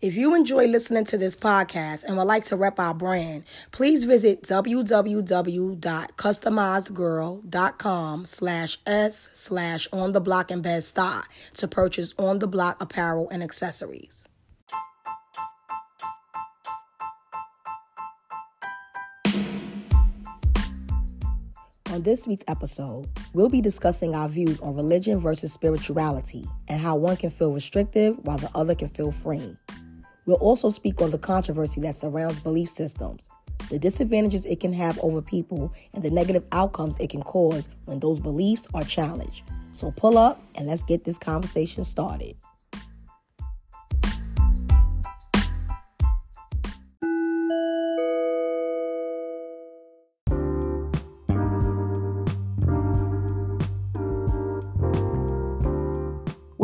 If you enjoy listening to this podcast and would like to rep our brand, please visit www.customizedgirl.com slash s slash on the block and Bed-Stuy to purchase on the block apparel and accessories. On this week's episode, we'll be discussing our views on religion versus spirituality and how one can feel restrictive while the other can feel free. We'll also speak on the controversy that surrounds belief systems, the disadvantages it can have over people, and the negative outcomes it can cause when those beliefs are challenged. So pull up and let's get this conversation started.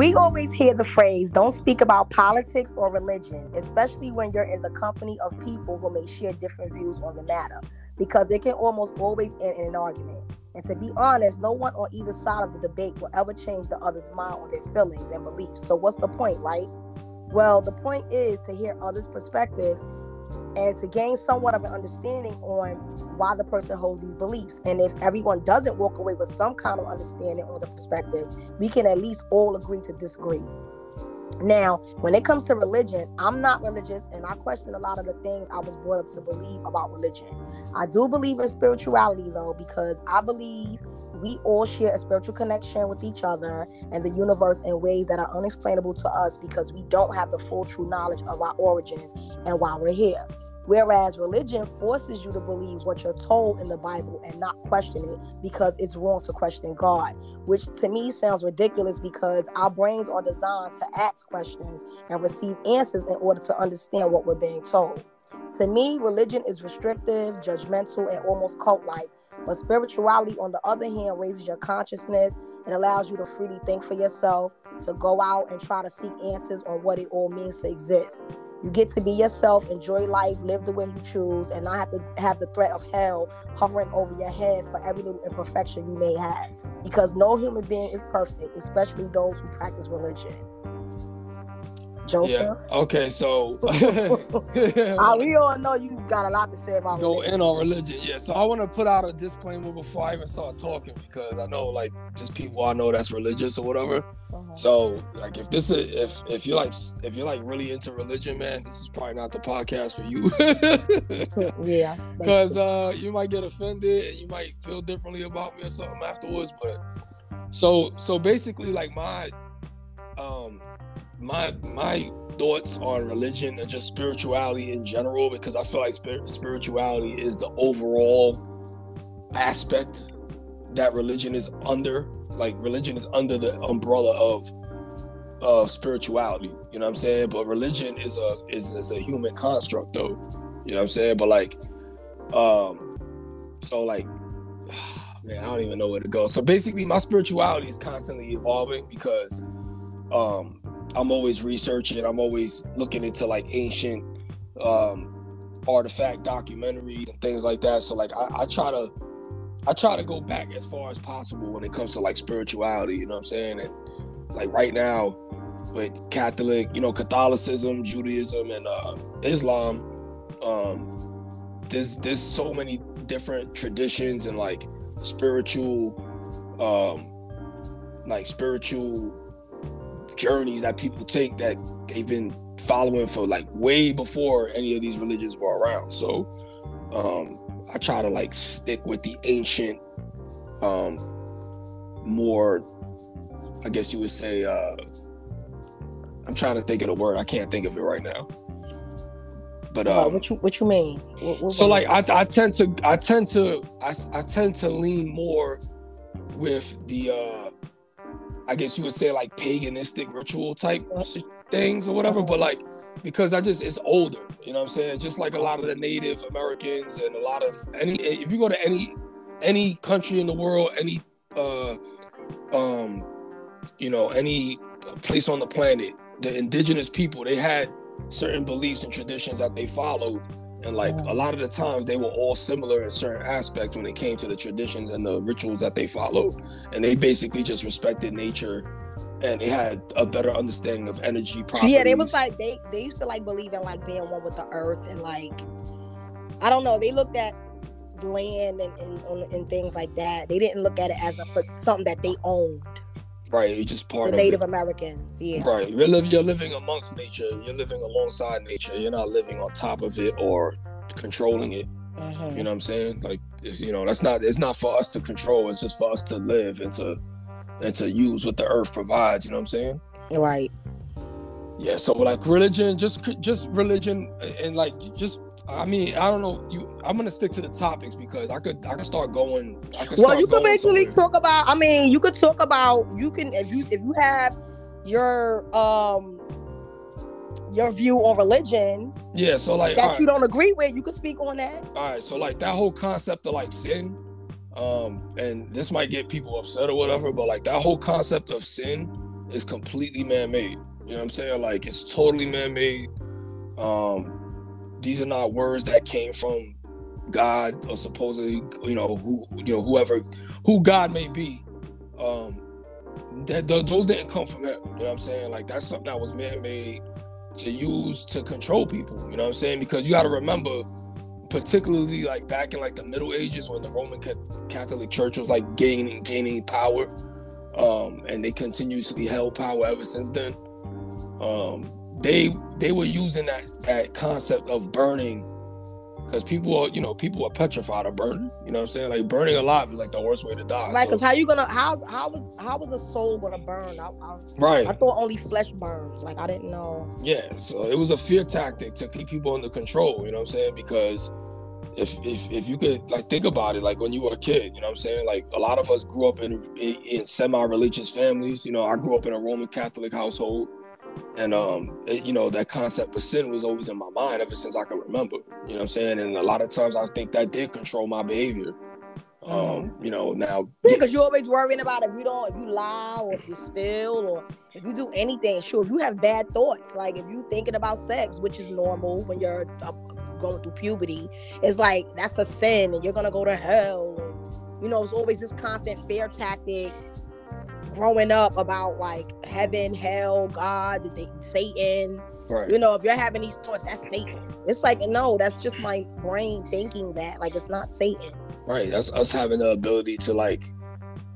We always hear the phrase, don't speak about politics or religion, especially when you're in the company of people who may share different views on the matter, because it can almost always end in an argument. And to be honest, no one on either side of the debate will ever change the other's mind on their feelings and beliefs. So, what's the point, right? Well, the point is to hear others' perspective and to gain somewhat of an understanding on why the person holds these beliefs. And if everyone doesn't walk away with some kind of understanding on the perspective, we can at least all agree to disagree. Now, when it comes to religion, I'm not religious and I question a lot of the things I was brought up to believe about religion. I do believe in spirituality though, because I believe we all share a spiritual connection with each other and the universe in ways that are unexplainable to us because we don't have the full true knowledge of our origins and why we're here. Whereas religion forces you to believe what you're told in the Bible and not question it because it's wrong to question God, which to me sounds ridiculous because our brains are designed to ask questions and receive answers in order to understand what we're being told. To me, religion is restrictive, judgmental, and almost cult like. But spirituality, on the other hand, raises your consciousness and allows you to freely think for yourself, to go out and try to seek answers on what it all means to exist. You get to be yourself, enjoy life, live the way you choose, and not have to have the threat of hell hovering over your head for every little imperfection you may have. Because no human being is perfect, especially those who practice religion. Joseph. Yeah. Okay. So uh, we all know you got a lot to say about go religion. in on religion. Yeah. So I want to put out a disclaimer before I even start talking because I know like just people I know that's religious or whatever. Uh-huh. So like if this is if if you're like if you're like really into religion, man, this is probably not the podcast for you. yeah. Because uh, you might get offended and you might feel differently about me or something afterwards. But so so basically like my um my my thoughts on religion and just spirituality in general because I feel like spirituality is the overall aspect that religion is under. Like religion is under the umbrella of of spirituality. You know what I'm saying? But religion is a is, is a human construct though. You know what I'm saying? But like um so like man, I don't even know where to go. So basically my spirituality is constantly evolving because um I'm always researching. I'm always looking into like ancient um, artifact documentaries and things like that. So like I, I try to I try to go back as far as possible when it comes to like spirituality. You know what I'm saying? And like right now with Catholic, you know, Catholicism, Judaism, and uh, Islam, um, there's there's so many different traditions and like spiritual, um, like spiritual journeys that people take that they've been following for like way before any of these religions were around. So um I try to like stick with the ancient um more I guess you would say uh I'm trying to think of the word. I can't think of it right now. But um, what you what you mean? What, what so like I, I tend to I tend to I, I tend to lean more with the uh I guess you would say like paganistic ritual type things or whatever. But like because I just it's older, you know what I'm saying? Just like a lot of the Native Americans and a lot of any if you go to any any country in the world, any uh um you know, any place on the planet, the indigenous people, they had certain beliefs and traditions that they followed and like a lot of the times they were all similar in certain aspects when it came to the traditions and the rituals that they followed. And they basically just respected nature and they had a better understanding of energy properties. Yeah, they was like they they used to like believe in like being one with the earth and like I don't know. They looked at land and and, and things like that. They didn't look at it as a something that they owned. Right, it's just part the of Native it. Americans. Yeah. Right, you're living you're living amongst nature. You're living alongside nature. You're not living on top of it or controlling it. Mhm. You know what I'm saying? Like, it's, you know, that's not it's not for us to control. It's just for us to live and to and to use what the earth provides. You know what I'm saying? Right. Yeah. So like religion, just just religion, and like just I mean I don't know. You I'm gonna stick to the topics because I could I could start going. I could Well, you could basically somewhere. talk about. I mean, you could talk about. You can if you if you have your um your view on religion Yeah. So like that right, you don't agree with, you could speak on that. all right. So like that whole concept of like sin, um, and this might get people upset or whatever, but like that whole concept of sin is completely man-made. You know what I'm saying? Like it's totally man-made. Um, these are not words that came from God or supposedly, you know, who you know, whoever who God may be. Um, that th- those didn't come from him. You know what I'm saying? Like that's something that was man-made to use to control people. You know what I'm saying? Because you got to remember, particularly like back in like the Middle Ages when the Roman Catholic Church was like gaining gaining power, um, and they continuously held power ever since then. Um, they they were using that that concept of burning because people are you know people are petrified of burning. You know what I'm saying? Like burning alive is like the worst way to die. Like, So- cause how you gonna how how was how was a soul gonna burn? I, I, right. I thought only flesh burns. Like I didn't know. Yeah, so it was a fear tactic to keep people under control, you know what I'm saying? Because if if if you could like think about it, like when you were a kid, you know what I'm saying? Like a lot of us grew up in in, in semi-religious families. You know, I grew up in a Roman Catholic household. And um, it- you know, that concept of sin was always in my mind ever since I can remember. You know what I'm saying? And a lot of times I think that did control my behavior. Um, you know, now Yeah, because you're always worrying about if you don't, if you lie or if you steal or if you do anything. Sure, if you have bad thoughts, like if you thinking about sex, which is normal when you're uh, going through puberty, it's like that's a sin and you're gonna go to hell. And, you know, it's always this constant fear tactic growing up about like heaven, hell, God, Satan. right. You know, if you're having these thoughts, that's Satan. It's like no, that's just my brain thinking that. Like it's not Satan. Right. That's us having the ability to like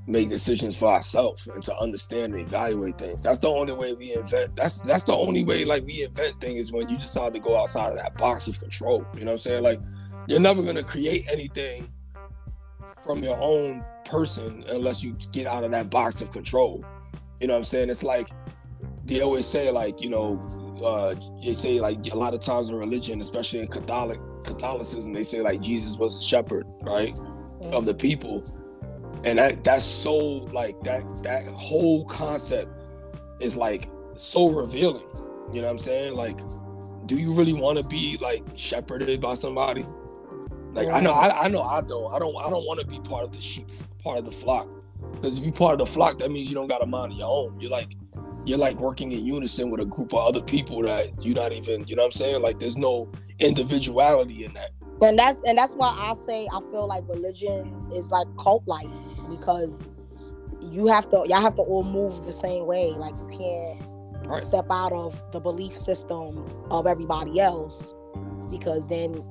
make decisions for ourselves and to understand and evaluate things. That's the only way we invent. That's that's the only way like we invent things is when you decide to go outside of that box of control. You know what I'm saying? Like you're never gonna create anything from your own person unless you get out of that box of control. You know what I'm saying? It's like they always say like, you know, uh they say like a lot of times in religion, especially in Catholic Catholicism, they say like Jesus was a shepherd, right? Of the people. And that that's so like that that whole concept is like so revealing. You know what I'm saying? Like, do you really want to be like shepherded by somebody? Like I know I, I know I don't. I don't I don't want to be part of the sheep part of the flock. Because if you're part of the flock, that means you don't got a mind of your own. You're like you're like working in unison with a group of other people that you're not even, you know what I'm saying? Like there's no individuality in that. and that's and that's why I say I feel like religion is like cult like because you have to y'all have to all move the same way. Like you can't Right. step out of the belief system of everybody else because then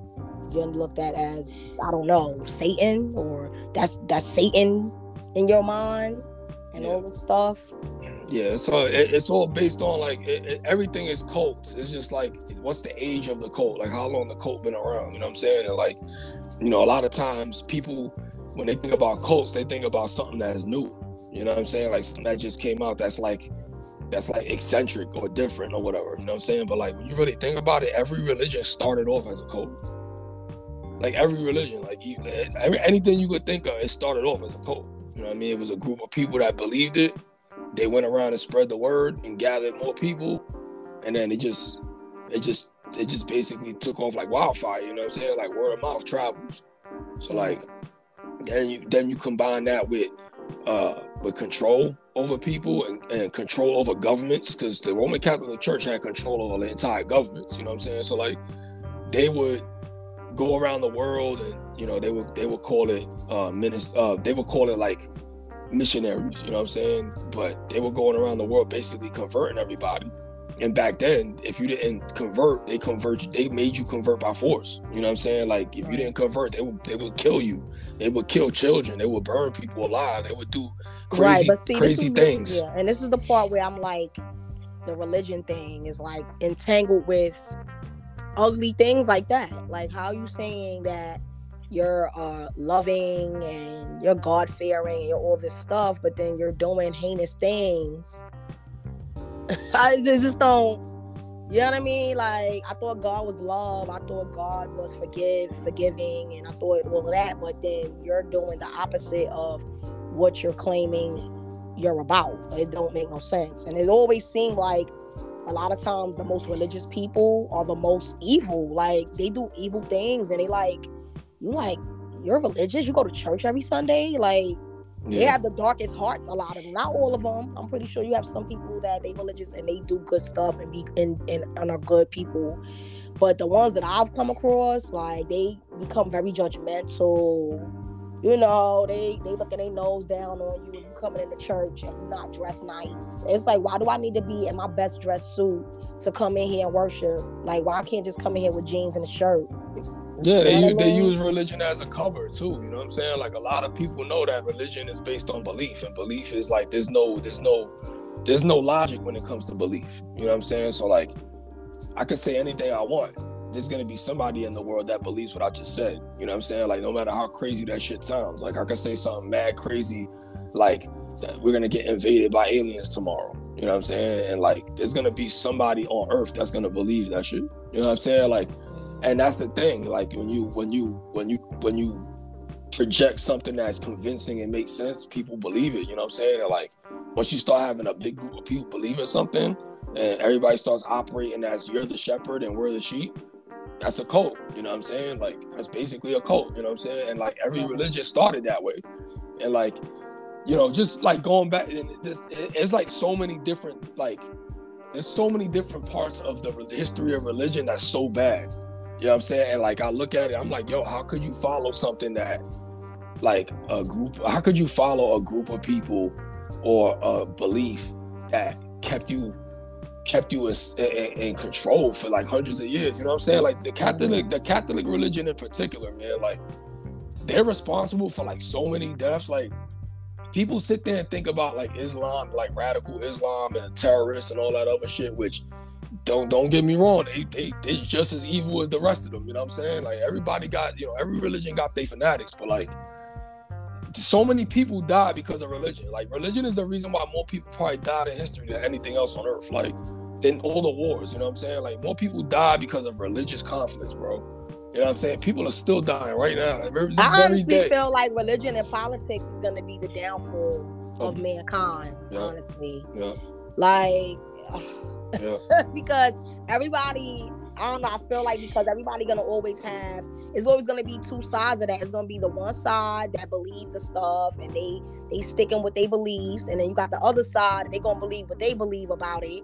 you're looked at as I don't know Satan or that's that's Satan in your mind and Yeah. all this stuff. Yeah, so it, it's all based on like it, it- everything is cults. It's just like what's the age of the cult? Like how long the cult been around? You know what I'm saying? And like, you know, a lot of times people when they think about cults, they think about something that is new. You know what I'm saying? Like something that just came out that's like that's like eccentric or different or whatever. You know what I'm saying? But like when you really think about it, every religion started off as a cult. Like every religion, like you, every, anything you could think of, it started off as a cult. You know what I mean? It was a group of people that believed it. They went around and spread the word and gathered more people. And then it just it just it just basically took off like wildfire you know what i'm saying? Like word of mouth travels. So like then you then you combine that with uh with control over people and, and control over governments because the roman catholic church had control over the entire governments you know what i'm saying? So like they would go around the world and you know they would they would call it uh minister uh they would call it like missionaries, you know what I'm saying? But they were going around the world basically converting everybody. And back then, if you didn't convert, they convert you, they made you convert by force. You know what I'm saying? Like if you didn't convert, they would they would kill you. They would kill children. They would burn people alive. They would do crazy, right, see, crazy things. Yeah, and this is the part where I'm like, the religion thing is like entangled with ugly things like that. Like how you saying that you're uh, loving and you're God fearing and you're all this stuff, but then you're doing heinous things. I just don't. You know what I mean? Like I thought God was love. I thought God was forgive, forgiving, and I thought all of that. But then you're doing the opposite of what you're claiming you're about. It don't make no sense. And it always seemed like a lot of times the most religious people are the most evil. Like they do evil things and they like you like you're religious, you go to church every Sunday, like yeah. they have the darkest hearts, a lot of them. Not all of them. I'm pretty sure you have some people that they religious and they do good stuff and be and, and, and are good people. But the ones that I've come across, like they become very judgmental you know, they they looking their nose down on you when you coming into church and you're not dressed nice. It's like, why do I need to be in my best dress suit to come in here and worship? Like, why I can't just come in here with jeans and a shirt? Yeah, they, use, they use religion as a cover too. You know what I'm saying? Like a lot of people know that religion is based on belief, and belief is like there's no there's no there's no logic when it comes to belief. You know what I'm saying? So like, I could say anything I want there's gonna be somebody in the world that believes what I just said. You know what I'm saying? Like no matter how crazy that shit sounds, like I could say something mad crazy, like we're gonna get invaded by aliens tomorrow. You know what I'm saying? And like there's gonna be somebody on earth that's gonna believe that shit. You know what I'm saying? Like, and that's the thing. Like when you when you when you when you project something that's convincing and makes sense, people believe it. You know what I'm saying? And like once you start having a big group of people believing something and everybody starts operating as you're the shepherd and we're the sheep, that's a cult. You know what I'm saying? Like that's basically a cult. You know what I'm saying? And like every religion started that way, and like you know, just like going back, and this it's like so many different like there's so many different parts of the history of religion that's so bad. You know what I'm saying? And like I look at it, I'm like, yo, how could you follow something that like a group? How could you follow a group of people or a belief that kept you kept you in, in, in, control for like hundreds of years. You know what I'm saying? Like the Catholic, the Catholic religion in particular, man, like they're responsible for like so many deaths. Like people sit there and think about like Islam, like radical Islam and terrorists and all that other shit, which don't don't get me wrong, they they they just as evil as the rest of them. You know what I'm saying? Like everybody got, you know, every religion got their fanatics, but like so many people die because of religion. Like religion is the reason why more people probably died in history than anything else on earth. Like than all the wars. You know what I'm saying? Like more people die because of religious conflicts, bro. You know what I'm saying? People are still dying right now. Like, I honestly day. feel like religion and politics is going to be the downfall oh. of oh. mankind. Yeah. Honestly, yeah. Like, yeah. because everybody I don't know. I feel like because everybody gonna always have it's always gonna be two sides of that. It's gonna be the one side that believe the stuff and they they sticking with their beliefs, and then you got the other side they gonna believe what they believe about it,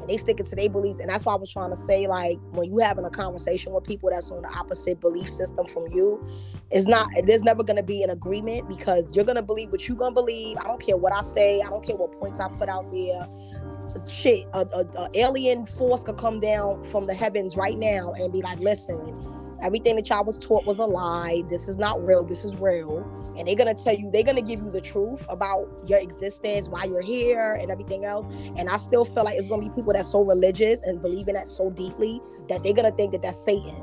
and they sticking to their beliefs. And that's why I was trying to say, like, when you having a conversation with people that's on the opposite belief system from you, it's not there's never gonna be an agreement because you're gonna believe what you're gonna believe. I don't care what I say, I don't care what points I put out there shit, a, a, a, alien force could come down from the heavens right now and be like, listen, everything that y'all was taught was a lie. This is not real. This is real. And they're gonna tell you, they're gonna give you the truth about your existence, why you're here, and everything else. And I still feel like it's gonna be people that's so religious and believe in that so deeply that they're gonna think that that's Satan.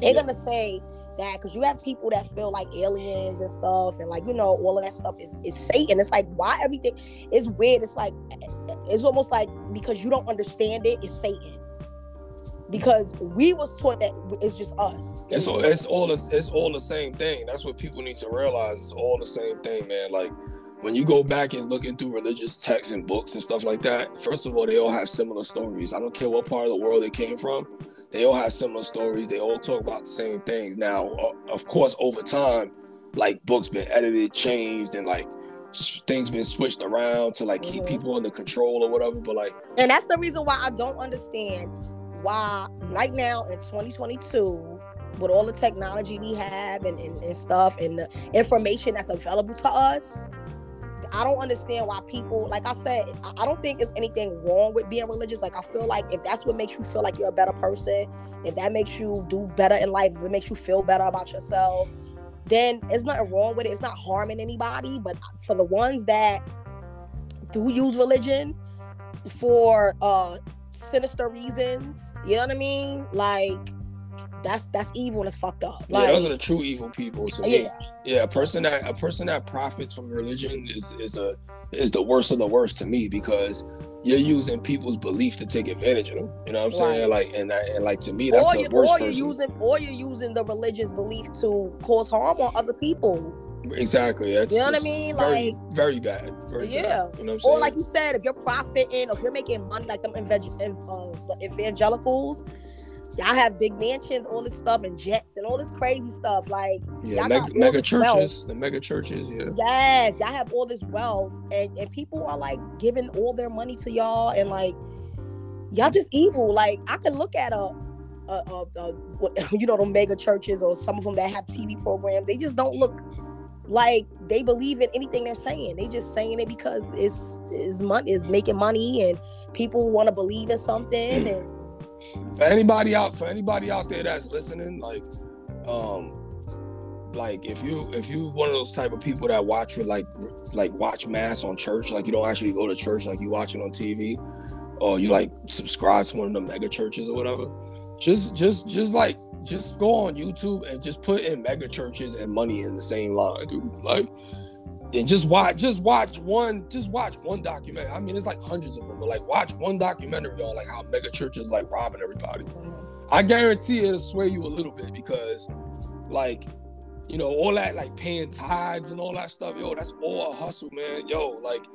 They're gonna say, that because you have people that feel like aliens and stuff and like you know all of that stuff is, is satan. It's like why everything is weird. It's like eh, eh, eh, it's almost like because you don't understand it it's satan. Because we was taught that it's just us. It's all it's all it's all the same thing. That's what people need to realize. It's all the same thing man. Like when you go back and look into religious texts and books and stuff like that, first of all, they all have similar stories. I don't care what part of the world they came from, they all have similar stories. They all talk about the same things. Now, of course, over time, like books been edited, changed, and like things been switched around to like keep mm-hmm. people under control or whatever. But like, and that's the reason why I don't understand why right now in 2022 with all the technology we have and, and, and stuff and the information that's available to us I don't understand why people, like I said, I don't think there's anything wrong with being religious. Like I feel like if that's what makes you feel like you're a better person, if that makes you do better in life, if it makes you feel better about yourself, then it's nothing wrong with it. It's not harming anybody. But for the ones that do use religion for uh sinister reasons, you know what I mean? Like that's that's evil and it's fucked up. Like, yeah, those are the true evil people to me. Yeah. yeah, a person that a person that profits from religion is is a is the worst of the worst to me because you're using people's belief to take advantage of them. You know what I'm saying? Like and that, and like to me that's or the worst or you're person. using or you're using the religious belief to cause harm on other people. Exactly. That's, you know what I mean? Very, like very bad. Very yeah. Bad. You know or like you said, if you're profiting or if you're making money like them uh, evangelicals, y'all have big mansions, all this stuff, and jets and all this crazy stuff. Like yeah, mega, mega churches, wealth. the mega churches, yeah. Yes, y'all have all this wealth, and and people are like giving all their money to y'all, and like y'all just evil. Like I could look at a. a, a, a you know the mega churches or some of them that have TV programs they just don't look like they believe in anything they're saying they just saying it because it's is money is making money and people want to believe in something mm. and for anybody out for anybody out there that's listening, like um like if you if you one of those type of people that watch like like watch mass on church, like you don't actually go to church like you watch it on TV, or you like subscribe to one of the mega churches or whatever, just just just like just go on YouTube and just put in mega churches and money in the same line, dude. Like and just watch just watch one just watch one documentary. I mean it's like hundreds of them but like watch one documentary on like how mega churches like robbing everybody. I guarantee it'll sway you a little bit because like you know all that like paying tithes and all that stuff yo that's all a hustle man. Yo like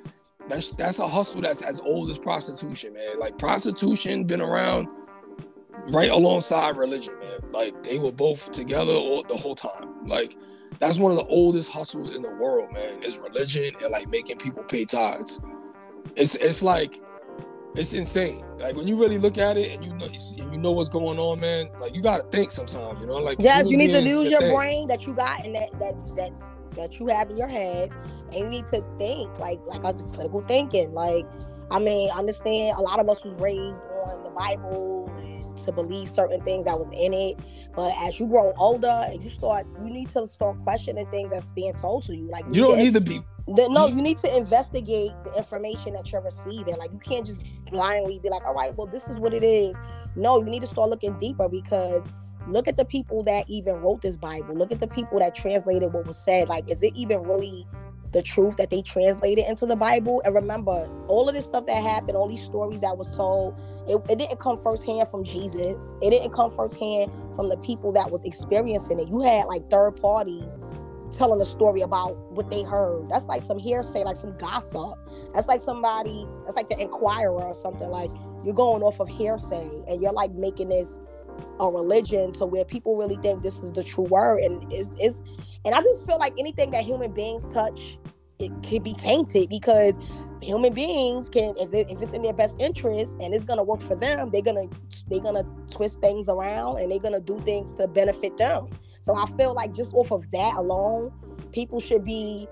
that's that's a hustle that's as old as prostitution man. Like prostitution been around right alongside religion man. Like they were both together all, the whole time. Like that's one of the oldest hustles in the world, man. Is religion and like making people pay tithes. It's it's like it's insane. Like when you really look at it and you know you know what's going on, man. Like you gotta think sometimes, you know. Like yes, you need to use your thing. brain that you got and that that that that you have in your head, and you need to think like like us critical thinking. Like I mean, understand a lot of us was raised on the Bible and to believe certain things that was in it but as you grow older and you start, you need to start questioning things that's being told to you. Like you, don't need to be. The, no, you need to investigate the information that you're receiving. Like you can't just blindly be like, all right, well, this is what it is. No, you need to start looking deeper because look at the people that even wrote this Bible. Look at the people that translated what was said. Like, is it even really the truth that they translated into the Bible. And remember, all of this stuff that happened, all these stories that was told, it, it, didn't come firsthand from Jesus. It didn't come firsthand from the people that was experiencing it. You had like third parties telling a story about what they heard. That's like some hearsay, like some gossip. That's like somebody, that's like the Enquirer or something. Like you're going off of hearsay and you're like making this a religion to where people really think this is the true word. And it's, it's and I just feel like anything that human beings touch, it could be tainted because human beings can, if, it, if it's in their best interest and it's gonna work for them, they're gonna they're gonna twist things around and they're gonna do things to benefit them. So I feel like just off of that alone, people should be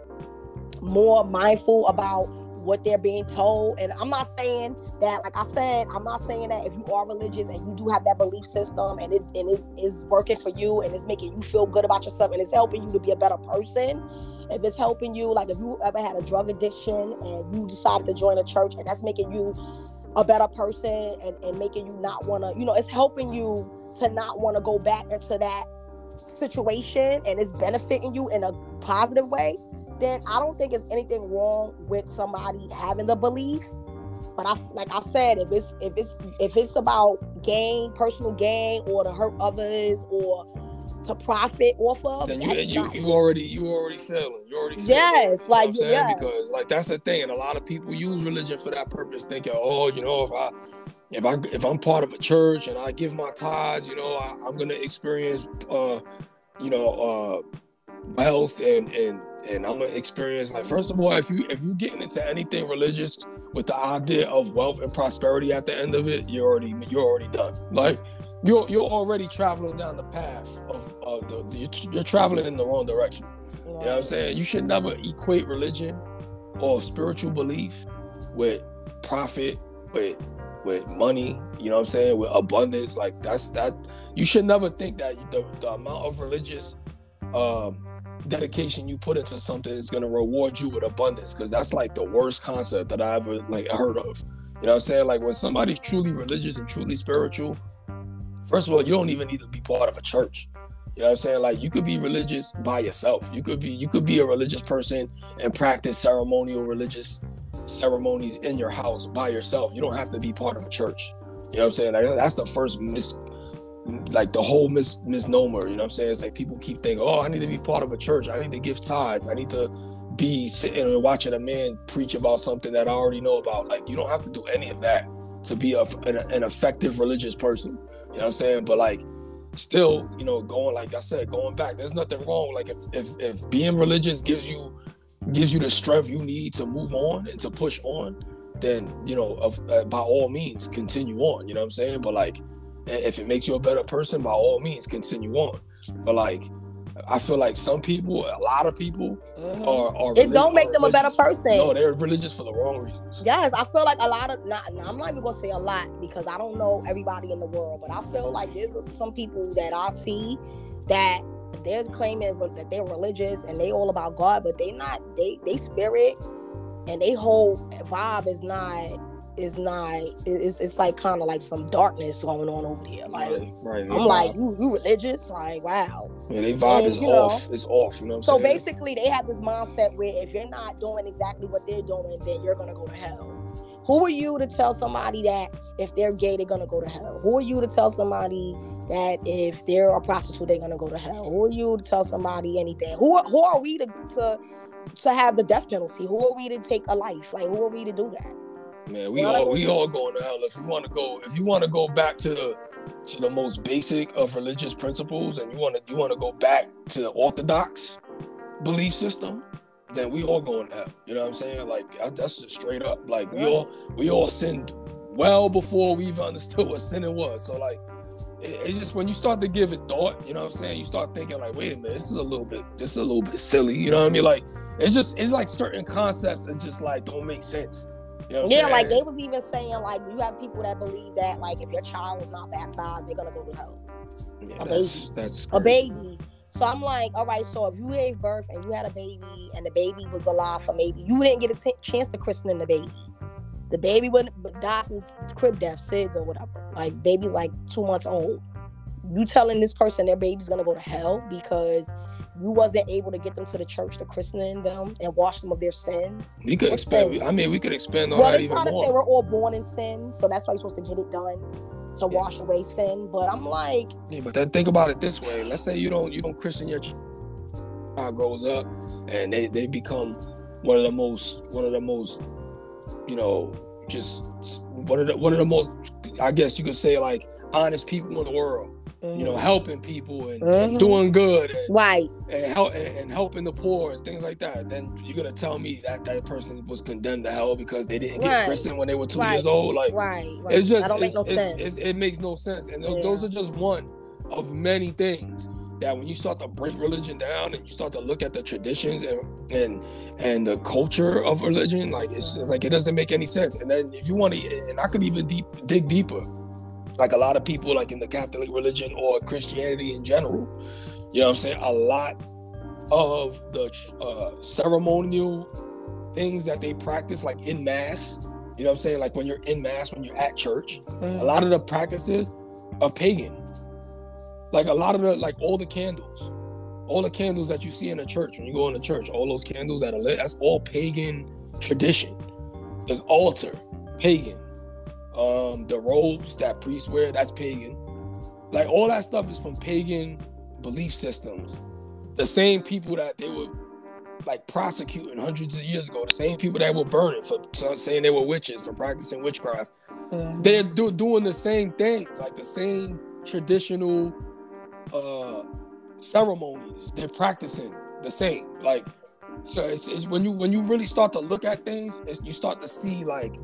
more mindful about what they're being told. And I'm not saying that, like I said, I'm not saying that if you are religious and you do have that belief system and it and it's, is working for you and it's making you feel good about yourself and it's helping you to be a better person. If it's helping you, like if you ever had a drug addiction and you decided to join a church and that's making you a better person and, and making you not want to, you know, it's helping you to not want to go back into that situation and it's benefiting you in a positive way then I don't think it's anything wrong with somebody having the belief. But I like I said, if it's if it's if it's about gain, personal gain, or to hurt others, or to profit off of, then you you, you already you already failing. You already failing, yes, like you know yes. because like that's the thing, and a lot of people use religion for that purpose, thinking, oh, you know, if I if I if I'm part of a church and I give my tithes, you know, I, am gonna experience, uh, you know, uh, wealth and and and I'm gonna experience like first of all, if you if you're getting into anything religious with the idea of wealth and prosperity at the end of it, you're already you're already done. Like you're you're already traveling down the path of, of the, the you're, traveling in the wrong direction. You know what I'm saying? You should never equate religion or spiritual belief with profit, with with money, you know what I'm saying, with abundance, like that's that you should never think that the, the amount of religious um dedication you put into something is going to reward you with abundance because that's like the worst concept that I ever like heard of. You know what I'm saying? Like when somebody's truly religious and truly spiritual, first of all, you don't even need to be part of a church. You know what I'm saying? Like you could be religious by yourself. You could be you could be a religious person and practice ceremonial religious ceremonies in your house by yourself. You don't have to be part of a church. You know what I'm saying? Like that's the first mis like the whole mis- misnomer. You know what I'm saying? It's like people keep thinking, oh, I need to be part of a church. I need to give tithes. I need to be sitting and watching a man preach about something that I already know about. Like you don't have to do any of that to be a, an, an effective religious person. You know what I'm saying? But like still, you know, going like I said, going back, there's nothing wrong. Like if if if being religious gives you gives you the strength you need to move on and to push on, then you know, of, uh, by all means, continue on. You know what I'm saying? But like if it makes you a better person, by all means, continue on. But like, I feel like some people, a lot of people, mm-hmm. are, are it don't make them a better person. No, they're religious for the wrong reasons. Yes, I feel like a lot of not. I'm not even gonna say a lot because I don't know everybody in the world, but I feel like there's some people that I see that they're claiming that they're religious and they all about God, but they not. They they spirit and they whole vibe is not is not it's, it's like kind of like some darkness going on over there. Like right, right. i'm vibe. like you, you religious? Like wow. Yeah they vibe and, is off know, it's off you know so saying? basically they have this mindset where if you're not doing exactly what they're doing then you're gonna go to hell. Who are you to tell somebody that if they're gay they're gonna go to hell? Who are you to tell somebody that if they're a prostitute they're gonna go to hell? Who are you to tell somebody anything? Who, who are we to, to to have the death penalty? Who are we to take a life? Like who are we to do that Man, we all we all going to hell if you want to go. If you want to go back to the to the most basic of religious principles, and you want to you want to go back to the orthodox belief system, then we all going to hell. You know what I'm saying? Like that's just straight up. Like we all we all sinned well before we even understood what sinning was. So like it's just when you start to give it thought, you know what I'm saying? You start thinking like, wait a minute, this is a little bit, this is a little bit silly. You know what I mean? Like it's just it's like certain concepts that just like don't make sense. You know yeah, like they was even saying like you have people that believe that like if your child is not baptized, they're gonna go to hell. Yeah, a that's, baby. That's a baby. So I'm like, all right, so if you gave birth and you had a baby and the baby was alive for maybe you didn't get a t- chance to christen the baby. The baby would die from crib death, SIDS or whatever. Like baby's like two months old. You telling this person their baby's gonna go to hell because you wasn't able to get them to the church to christen them and wash them of their sins. We could expand. I mean, we could expand on well, that even more. Say we're all born in sin, so that's why you're supposed to get it done to yeah. wash away sin. But I'm like, yeah, but then think about it this way. Let's say you don't you don't christen your child grows up and they they become one of the most one of the most you know just one of the one of the most I guess you could say like honest people in the world mm-hmm. you know, mm-hmm. helping people and, mm-hmm. and doing good, and, right, and, help, and helping the poor and things like that, then you're gonna tell me that that person was condemned to hell because they didn't get christened when they were two right. years old. Like, right, right. it's just it's, no it's, it's, it makes no sense, and those, yeah. those are just one of many things that when you start to break religion down and you start to look at the traditions and and and the culture of religion, like it's like it doesn't make any sense. And then if you want to, and I could even deep dig deeper like a lot of people like in the Catholic religion or Christianity in general. You know what I'm saying? A lot of the uh, ceremonial things that they practice, like in mass, you know what I'm saying? Like when you're in mass, when you're at church, mm. a lot of the practices are pagan. Like a lot of the, like all the candles, all the candles that you see in a church when you go in the church, all those candles that are lit, that's all pagan tradition. The altar, pagan. Um, the robes that priests wear, that's pagan. Like all that stuff is from pagan belief systems. The same people that they were like prosecuting hundreds of years ago, the same people that were burning for saying they were witches or practicing witchcraft, mm-hmm. they're do- doing the same things, like the same traditional uh, ceremonies. They're practicing the same. Like, so it's, it's when you when you really start to look at things, you start to see like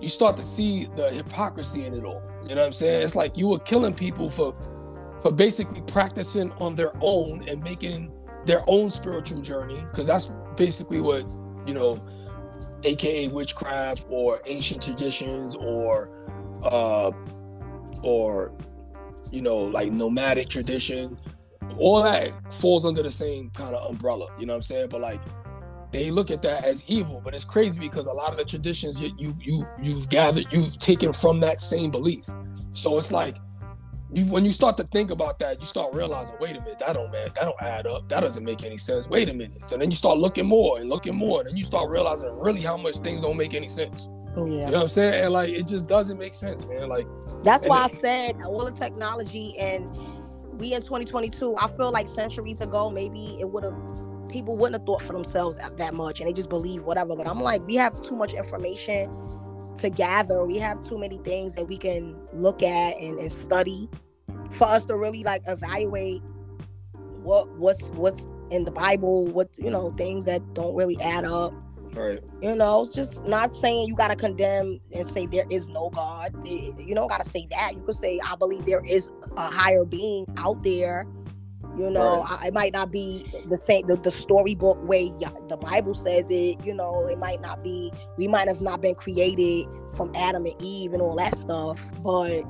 you start to see the hypocrisy in it all. You know what I'm saying? It's like you were killing people for for basically practicing on their own and making their own spiritual journey because that's basically what you know aka witchcraft or ancient traditions or uh or you know like nomadic tradition all that falls under the same kind of umbrella you know what i'm saying but like they look at that as evil but it's crazy because a lot of the traditions you you, you you've gathered you've taken from that same belief so it's like you, when you start to think about that, you start realizing, wait a minute, that don't man, that don't add up. That doesn't make any sense. Wait a minute. So then you start looking more and looking more, and then you start realizing really how much things don't make any sense. Oh, yeah. You know what I'm saying? And like it just doesn't make sense, man. Like That's why I said uh, all the technology and we in 2022. I feel like centuries ago, maybe it would have people wouldn't have thought for themselves that much, and they just believe whatever. But I'm like, we have too much information to gather. We have too many things that we can look at and, and study for us to really like evaluate what what's what's in the Bible, what you know, things that don't really add up. right. You know, it's just not saying you gotta condemn and say there is no God. Eh, You don't gotta say that. You could say I believe there is a higher being out there. You know, I, it might not be the same the, the storybook way the Bible says it. You know, it might not be. We might have not been created from Adam and Eve and all that stuff. But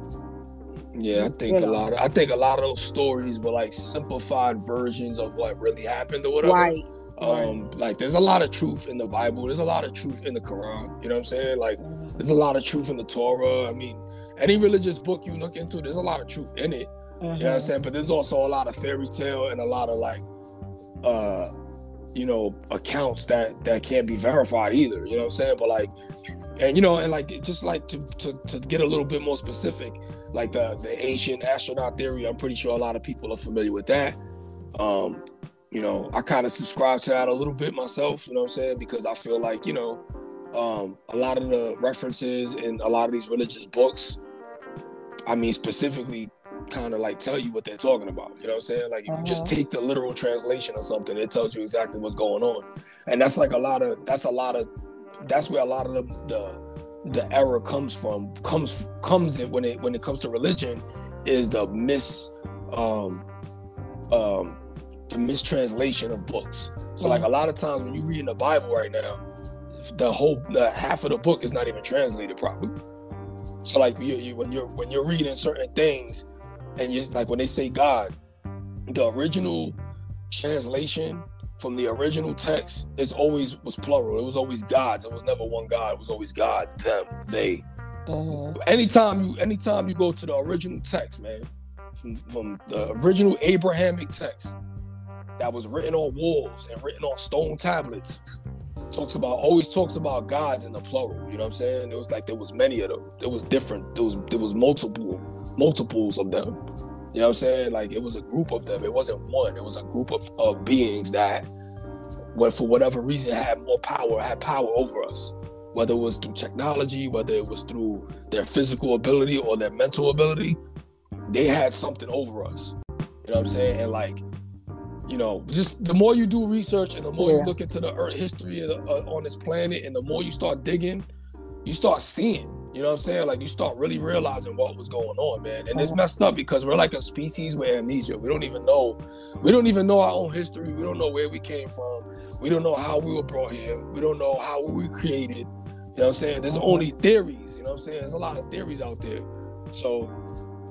Yeah, I think You a lot of I think a lot of those stories were like simplified versions of what really happened or whatever. right, Um, like there's a lot of truth in the Bible. There's a lot of truth in the Quran. You know what I'm saying? Like there's a lot of truth in the Torah. I mean, any religious book you look into, there's a lot of truth in it. You know what I'm saying? But there's also a lot of fairy tale and a lot of like uh you know accounts that that can't be verified either. You know what I'm saying? But like and you know, and like just like to to, to get a little bit more specific, like the the ancient astronaut theory, I'm pretty sure a lot of people are familiar with that. Um, you know, I kind of subscribe to that a little bit myself, you know what I'm saying? Because I feel like, you know, um, a lot of the references in a lot of these religious books, I mean, specifically kind of like tell you what they're talking about. You know what I'm saying? Like if you just Mhm. take the literal translation or something, it tells you exactly what's going on. And that's like a lot of that's a lot of that's where a lot of the the, the error comes from comes comes in when it when it comes to religion is the mis um um the mistranslation of books. So like a lot of times when you read in the Bible right now, the whole the half of the book is not even translated properly. So like you, you when you're when you're reading certain things, and you like when they say God, the original translation from the original text is always was plural. It was always gods. It was never one God. It was always God, them, they. Mhm. Anytime you anytime you go to the original text, man, from, from the original Abrahamic text that was written on walls and written on stone tablets, talks about always talks about gods in the plural. You know what I'm saying? It was like there was many of them. There was different. There was there was multiple multiples of them. You know what I'm saying? Like it was a group of them. It wasn't one. It was a group of, of beings that, what for whatever reason, had more power, had power over us. Whether it was through technology, whether it was through their physical ability or their mental ability, they had something over us. You know what I'm saying? And like, you know, just the more you do research and the more Yeah. you look into the earth history of the, uh, on this planet, and the more you start digging, you start seeing. You know what I'm saying? Like you start really realizing what was going on, man. And it's uh-huh. messed up because we're like a species with amnesia. We don't even know. We don't even know our own history. We don't know where we came from. We don't know how we were brought here. We don't know how we were created. You know what I'm saying? There's uh-huh. only theories. You know what I'm saying? There's a lot of theories out there. So,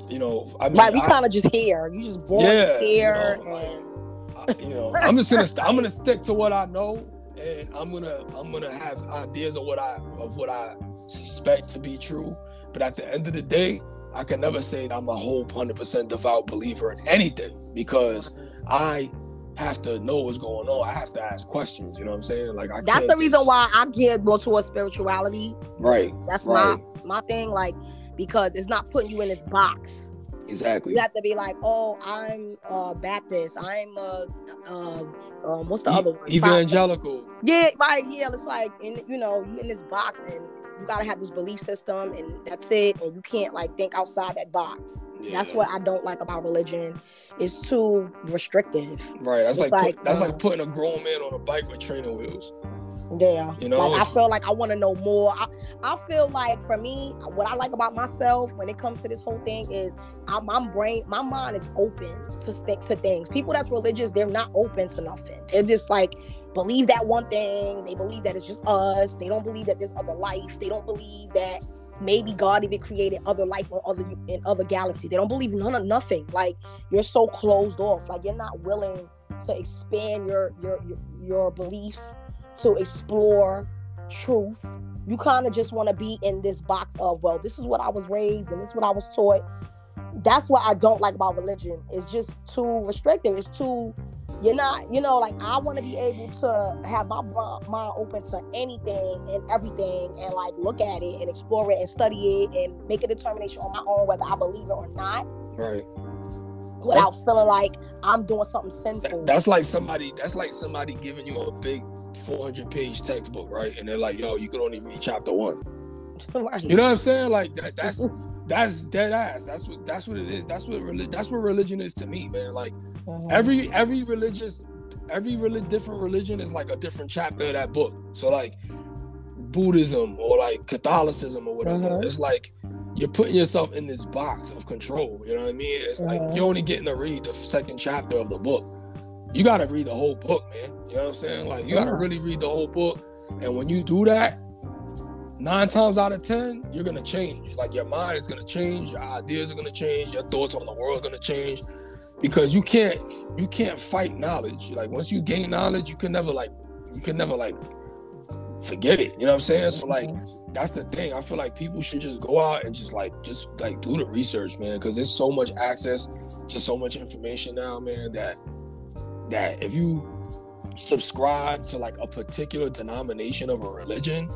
you know, I mean, Right, we kind of just here. You just born Yeah, you here, know, like- I- you know, I'm just gonna st- I'm gonna stick to what I know, and I'm gonna I'm gonna have ideas of what I of what I suspect to be true. But at the end of the day, I can never say that I'm a whole hundred percent devout believer in anything because I have to know what's going on. I have to ask questions. You know what I'm saying? Like I that's the reason just- why I geared more towards spirituality. Right. That's Right. my my thing, like because it's not putting you in this box. Exactly. You have to be like, oh, I'm uh Baptist. I'm uh, uh um, what's the E- other one? evangelical. Yeah, right. Yeah, it's like, in, you know, you in this box, and you gotta have this belief system, and that's it. And you can't like think outside that box. That's what I don't like about religion. It's too restrictive. Right. That's It's like, like, put, that's uh, like putting a grown man on a bike with training wheels. Yeah. You know, like I feel like I want to know more. I, I feel like for me, what I like about myself when it comes to this whole thing is I, my brain, my mind is open to stick to things. People that's religious, they're not open to nothing. They're just like believe that one thing. They believe that it's just us. They don't believe that there's other life. They don't believe that maybe God even created other life on other in other galaxies. They don't believe none of nothing. Like you're so closed off. Like you're not willing to expand your your your, your beliefs, to explore truth. You kind of just want to be in this box of, well, this is what I was raised and this is what I was taught. That's what I don't like about religion. It's just too restrictive. It's too you're not, you know, like I want to be able to have my mind open to anything and everything and like look at it and explore it and study it and make a determination on my own whether I believe it or not. Right. Without that's, feeling like I'm doing something sinful. That's like somebody that's like somebody giving you a big 400 page textbook, right? And they're like, yo, you can only read chapter one. right. You know what I'm saying? Like that, that's that's dead ass. That's what that's what it is. That's what religion that's what religion is to me, man. Like Mm-hmm. Every every religious every really different religion is like a different chapter of that book. So like Buddhism or like Catholicism or whatever. Mm-hmm. It's like you're putting yourself in this box of control. You know what I mean? It's mm-hmm. like you're only getting to read the second chapter of the book. You got to read the whole book, man. You know what I'm saying? Like you got to really read the whole book. And when you do that, nine times out of ten, you're gonna change. Like your mind is gonna change, your ideas are gonna change, your thoughts on the world are gonna change because you can't you can't fight knowledge. Like once you gain knowledge, you can never like you can never like forget it. You know what I'm saying? So like mm-hmm. that's the thing. I feel like people should just go out and just like just like do the research, man, because there's so much access to so much information now, man, that that if you subscribe to like a particular denomination of a religion,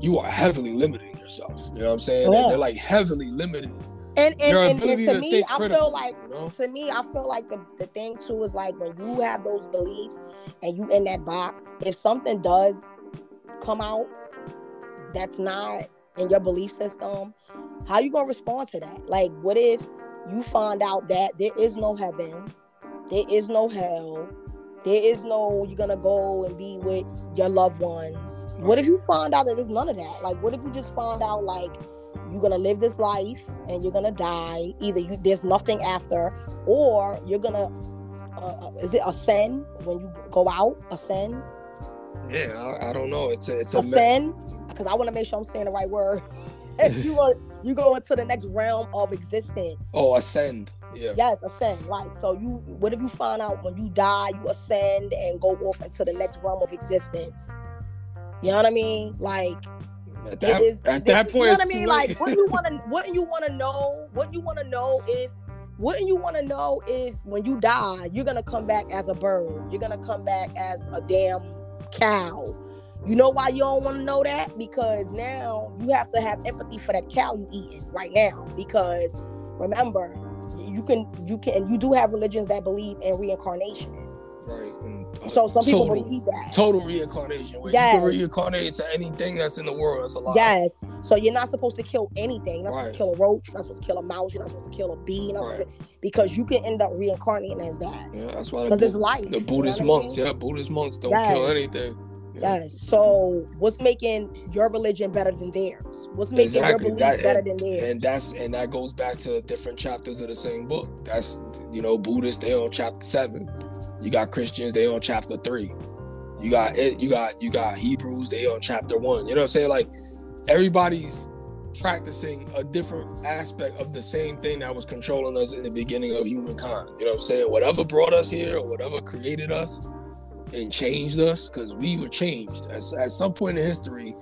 you are heavily limiting yourself. You know what I'm saying? Yeah. They're, they're like heavily limiting and and, and, and, to, to me, I feel like you know? to me, I feel like the, the thing too is like when you have those beliefs and you in that box, if something does come out that's not in your belief system, how you gonna respond to that? Like, what if you find out that there is no heaven, there is no hell, there is no you're gonna go and be with your loved ones. What if you find out that there's none of that? Like, what if you just find out like you're gonna live this life and you're gonna die. Either you there's nothing after, or you're gonna uh, uh is it ascend when you go out? Ascend? Yeah, I, I don't know. It's a, it's ascend because I want to make sure I'm saying the right word. you go you go into the next realm of existence. Oh, ascend. Yeah. Yes, ascend. Right. So you what if you find out when you die, you ascend and go off into the next realm of existence? You know what I mean? Like at that, is, at that point, you know what I mean? Like, what do you want to, what you want to know, what you want to know if, wouldn't you want to know if when you die, you're gonna come back as a bird, you're gonna come back as a damn cow. You know why you don't want to know that? Because now you have to have empathy for that cow you eating right now. Because remember, you can, you can, you do have religions that believe in reincarnation. Right. And so some people total, believe that. Total reincarnation. Where yes. you can reincarnate to anything that's in the world. That's a lot. Yes. So you're not supposed to kill anything. You're not right. supposed to kill a roach. You're not supposed to kill a mouse. You're not supposed to kill a bee. Right. To, because you can end up reincarnating as that. Yeah, that's why. Because it's life. The Buddhist you know monks, I mean? yeah, Buddhist monks don't yes. kill anything. Yeah. Yes. So what's making your religion better than theirs? What's making exactly. your beliefs better than theirs? And that's and that goes back to different chapters of the same book. That's you know, Buddhists, they on chapter seven. You got Christians, they on chapter three. You got it, you got you got Hebrews, they on chapter one. You know what I'm saying? Like everybody's practicing a different aspect of the same thing that was controlling us in the beginning of humankind. You know what I'm saying? Whatever brought us here or whatever created us and changed us, because we were changed. As at some point in history,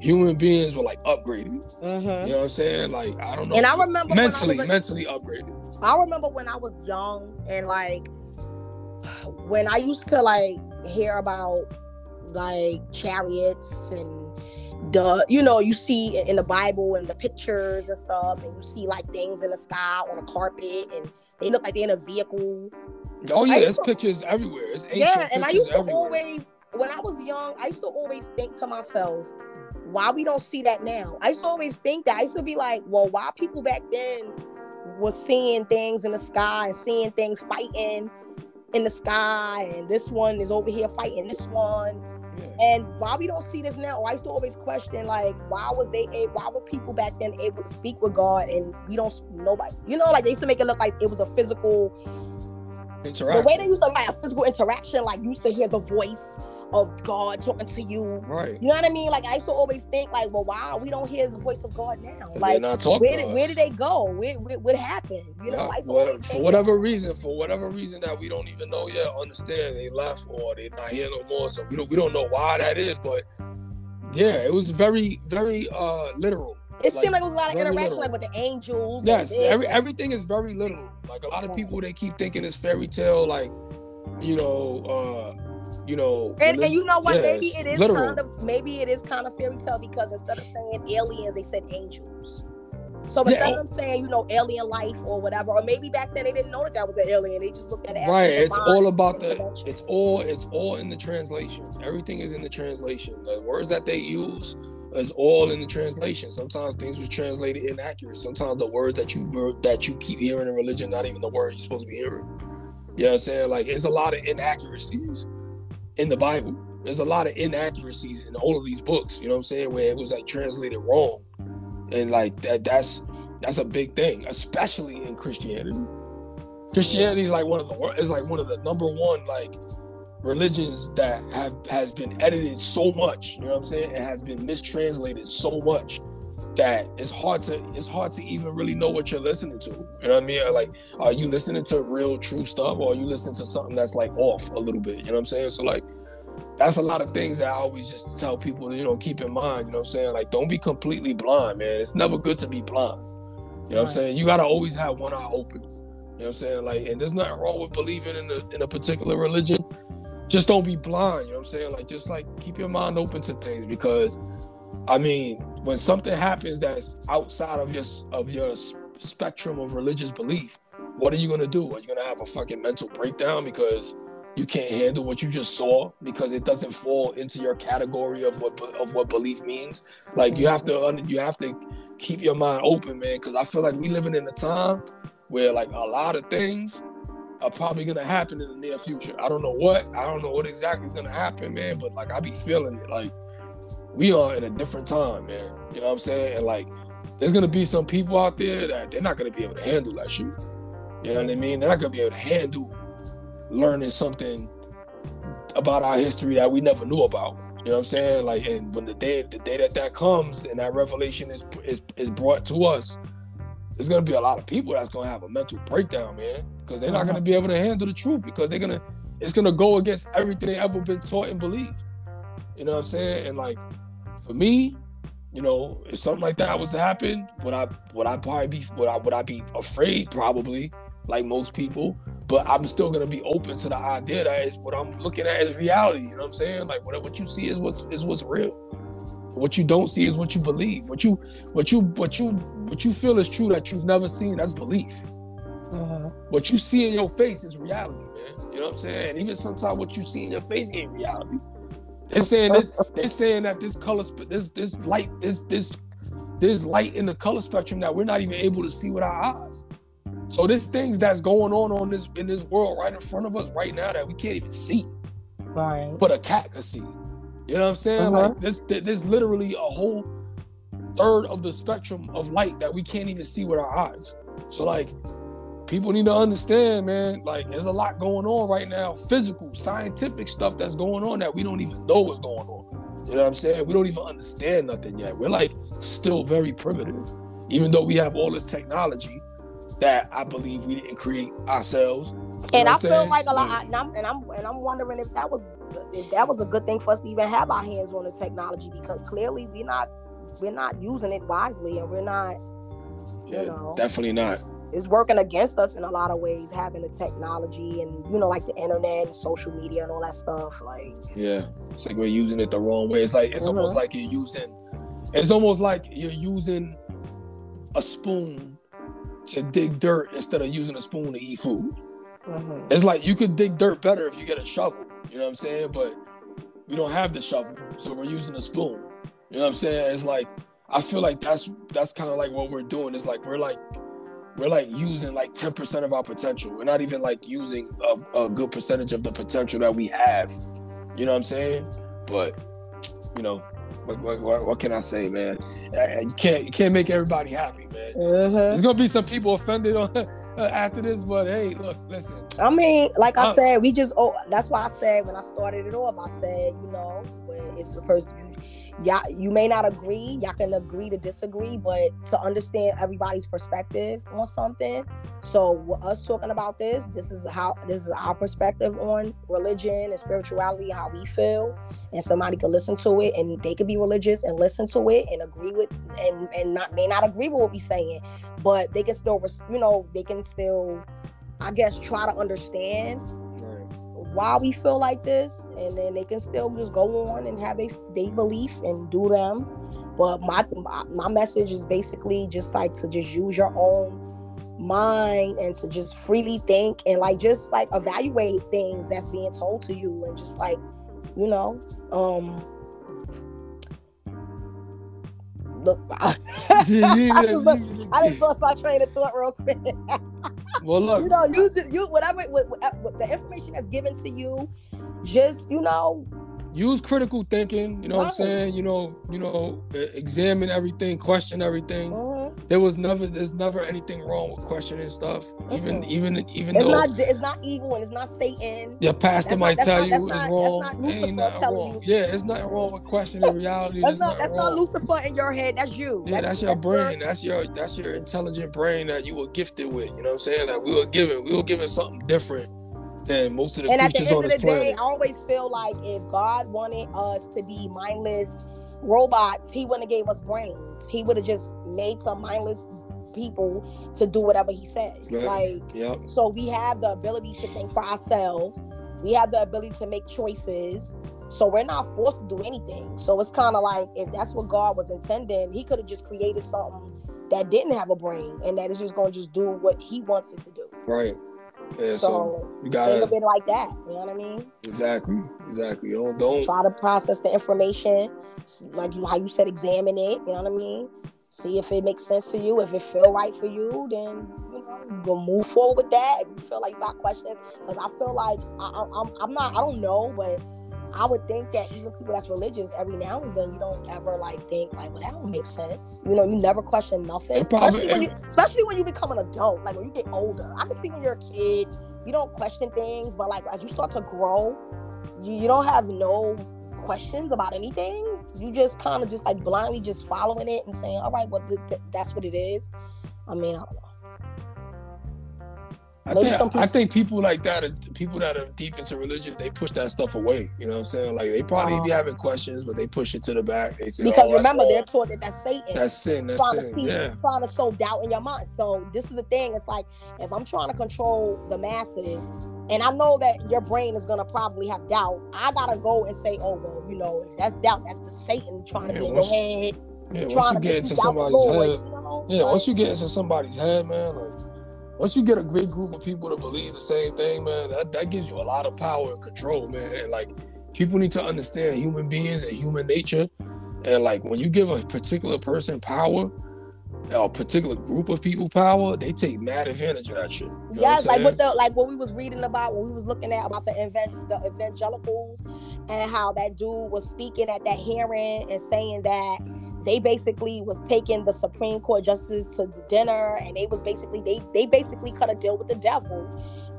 human beings were like upgraded. Mm-hmm. You know what I'm saying? Like I don't know. And I remember mentally, I mentally upgraded. I remember when I was young and like when I used to like hear about like chariots and the you know you see in the Bible and the pictures and stuff, and you see like things in the sky on a carpet, and they look like they're in a vehicle. Oh yeah, there's pictures everywhere. It's yeah, and I used to everywhere. always when I was young, I used to always think to myself, why we don't see that now? I used to always think that. I used to be like, well, why people back then was seeing things in the sky and seeing things fighting in the sky, and this one is over here fighting this one. Yeah. And why we don't see this now? I used to always question, like, why was they able, why were people back then able to speak with God and we don't nobody, you know, like they used to make it look like it was a physical interaction. The way they used to have a physical interaction, like you used to hear the voice of God talking to you. right. You know what I mean? Like I used to always think, like, well, wow, we don't hear the voice of God now. Like, where did where did they go? Where where what happened? You know, Yeah, I used to well, for whatever reason, for whatever reason that we don't even know yet, understand they left or they're not here no more. So we don't we don't know why that is, but yeah, it was very very uh literal. It seemed like it was a lot of interaction, literal. like with the angels. Yes, every everything is very literal. Like a lot of people, they keep thinking it's fairy tale, like you know, uh, you know, And, and you know what? yeah, maybe it's literal. kind of maybe it is kind of fairy tale because instead of saying aliens, they said angels. So instead Yeah, of them saying you know alien life or whatever, or maybe back then they didn't know that that was an alien. They just looked at it. right. It's all about the. It's all. It's all in the translation. Everything is in the translation. The words that they use is all in the translation. Sometimes things was translated inaccurate. Sometimes the words that you that you keep hearing in religion, not even the word you're supposed to be hearing. You know what I'm saying? Like, it's a lot of inaccuracies in the Bible. There's a lot of inaccuracies in all of these books. You know what I'm saying? Where it was like translated wrong, and like that. That's that's a big thing, especially in Christianity. Christianity is like one of the is like one of the number one like religions that have has been edited so much. You know what I'm saying? It has been mistranslated so much that it's hard to it's hard to even really know what you're listening to. You know what I mean? Like, are you listening to real true stuff, or are you listening to something that's like off a little bit? You know what I'm saying? So like. That's a lot of things that I always just tell people you know, keep in mind. You know what I'm saying? Like, don't be completely blind, man. It's never good to be blind. You know what I'm saying? You gotta always have one eye open. You know what I'm saying? Like, and there's nothing wrong with believing in a in a particular religion. Just don't be blind. You know what I'm saying? Like, just like keep your mind open to things because, I mean, when something happens that's outside of your of your spectrum of religious belief, what are you gonna do? Are you gonna have a fucking mental breakdown because you can't handle what you just saw because it doesn't fall into your category of what of what belief means? Like, you have to you have to keep your mind open, man, because I feel like we living in a time where like a lot of things are probably gonna happen in the near future. I don't know what, I don't know what exactly is gonna happen, man, but like I be feeling it. Like we are in a different time, man. You know what I'm saying? And like there's gonna be some people out there that they're not gonna be able to handle that shit. You know what I mean? They're not gonna be able to handle learning something about our history that we never knew about. You know what I'm saying? Like, and when the day the day that that comes and that revelation is is, is brought to us, there's gonna be a lot of people that's gonna have a mental breakdown, man, because they're not gonna be able to handle the truth because they're gonna it's gonna go against everything they ever been taught and believed. You know what I'm saying? And like for me, you know, if something like that was to happen, would I would I probably be would I would I be afraid? Probably, like most people. But I'm still gonna be open to the idea that is what I'm looking at is reality. You know what I'm saying? Like what what you see is what's is what's real. What you don't see is what you believe. What you what you what you what you feel is true that you've never seen, that's belief. Mhm. What you see in your face is reality, man. You know what I'm saying? And even sometimes what you see in your face ain't reality. They're saying that they're saying that this color, this this light, this this there's light in the color spectrum that we're not even able to see with our eyes. So there's things that's going on on this in this world right in front of us right now that we can't even see, Right. but a cat can see. You know what I'm saying? Uh-huh. Like this, there's literally a whole third of the spectrum of light that we can't even see with our eyes. So like people need to understand, man, like there's a lot going on right now, physical, scientific stuff that's going on that we don't even know what's going on. You know what I'm saying? We don't even understand nothing yet. We're like still very primitive, even though we have all this technology that I believe we didn't create ourselves. You And I feel saying? like a lot, and I'm and I'm and I'm wondering if that was if that was a good thing for us to even have our hands on the technology because clearly we're not we're not using it wisely and we're not yeah, know. definitely not. It's working against us in a lot of ways having the technology and you know like the internet and social media and all that stuff like Yeah, it's like we're using it the wrong way. It's like it's almost Mhm. like you're using. It's almost like you're using a spoon to dig dirt instead of using a spoon to eat food. mhm. It's like you could dig dirt better if you get a shovel. You know what I'm saying? But we don't have the shovel, so we're using a spoon. You know what I'm saying? It's like I feel like that's that's kind of like what we're doing. It's like we're like we're like using like 10% of our potential. We're not even like using a, a good percentage of the potential that we have. You know what I'm saying? But you know, what, what, what, can I say, man? You can't you can't make everybody happy, man. Uh-huh. There's gonna be some people offended on, after this, but hey, look, listen. I mean, like I said, we just oh, that's why I said when I started it off, I said, you know, when it's supposed to y'all you may not agree y'all can agree to disagree but to understand everybody's perspective on something. So us talking about this this is how this is our perspective on religion and spirituality how we feel and somebody could listen to it and they could be religious and listen to it and agree with and and not may not agree with what we're saying but they can still you know they can still i guess try to understand why we feel like this, and then they can still just go on and have they they belief and do them. But my my message is basically just like to just use your own mind and to just freely think and like just like evaluate things that's being told to you and just like you know um look I, just, look, I just lost my train of thought real quick well, look, you know, use it. You whatever what, what, the information that's given to you, just you know, use critical thinking. You know right. what I'm saying? You know, you know, examine everything, question everything. Mm-hmm. There was never, there's never anything wrong with questioning stuff. Mm-hmm. Even, even, even it's though not, it's not evil and it's not Satan. Your pastor that's might not, tell not, you it's wrong. Ain't nothing wrong. You. Yeah, it's nothing wrong with questioning reality. that's not, that's wrong. not Lucifer in your head. That's you. Yeah, that's, that's your brain. Your... That's your, that's your intelligent brain that you were gifted with. You know what I'm saying? Like we were given, we were given something different than most of the and creatures on this the planet. Day, I always feel like if God wanted us to be mindless robots, He wouldn't have gave us brains. He would have just made some mindless people to do whatever He said. Right. Like, yep. so we have the ability to think for ourselves. We have the ability to make choices. So we're not forced to do anything. So it's kind of like if that's what God was intending, He could have just created something that didn't have a brain and that is just going to just do what He wants it to do. Right. Yeah, so, so you gotta think of it like that. You know what I mean? Exactly. Exactly. Don't don't try to process the information, like you how you said, examine it. You know what I mean? See if it makes sense to you. If it feel right for you, then you know you'll move forward with that. If you feel like you got questions, because I feel like I, I'm I'm not I don't know, but I would think that even people that's religious, every now and then you don't ever like think like, well, that don't make sense. You know, you never question nothing. Probably, especially, when you, especially when you become an adult, like when you get older. I can see when you're a kid, you don't question things, but like as you start to grow, you, you don't have no questions about anything. You just kind of just like blindly just following it and saying, all right, well, th- th- that's what it is. I mean, I don't know. I think, people, I think people like that, are, people that are deep into religion, they push that stuff away. You know what I'm saying? Like they probably be uh-huh. having questions, but they push it to the back. They say, because oh, remember, they're taught that that's Satan. That's sin. That's trying sin. To see, yeah. Trying to sow doubt in your mind. So this is the thing. It's like if I'm trying to control the masses, and I know that your brain is gonna probably have doubt, I gotta go and say, oh well, you know, if that's doubt, that's the Satan trying to get in your head. Yeah, once you get into somebody's head, you know? yeah, once you get into somebody's head, man, like once you get a great group of people to believe the same thing, man, that, that gives you a lot of power and control, man. And like people need to understand human beings and human nature. And like when you give a particular person power, a particular group of people power, they take mad advantage of that shit. You yes, like what the like what we was reading about when we was looking at about the event the evangelicals and how that dude was speaking at that hearing and saying that they basically was taking the Supreme Court justices to dinner, and they was basically they they basically cut a deal with the devil,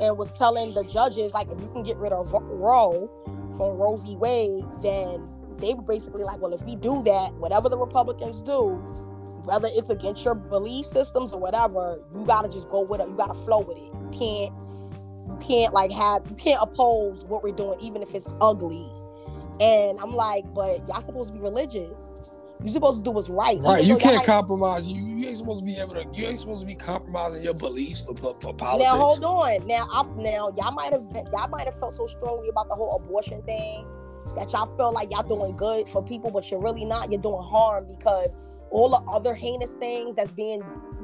and was telling the judges like if you can get rid of Roe from Roe v. Wade, then they were basically like, well, if we do that, whatever the Republicans do, whether it's against your belief systems or whatever, you gotta just go with it. You gotta flow with it. You can't you can't like have you can't oppose what we're doing even if it's ugly. And I'm like, but y'all supposed to be religious. You're supposed to do what's right. Right. You can't compromise. You, you ain't supposed to be able to. You ain't supposed to be compromising your beliefs for, for, for politics. Now hold on. Now I now y'all might have y'all might have felt so strongly about the whole abortion thing that y'all feel like y'all doing good for people, but you're really not. You're doing harm because all the other heinous things that's being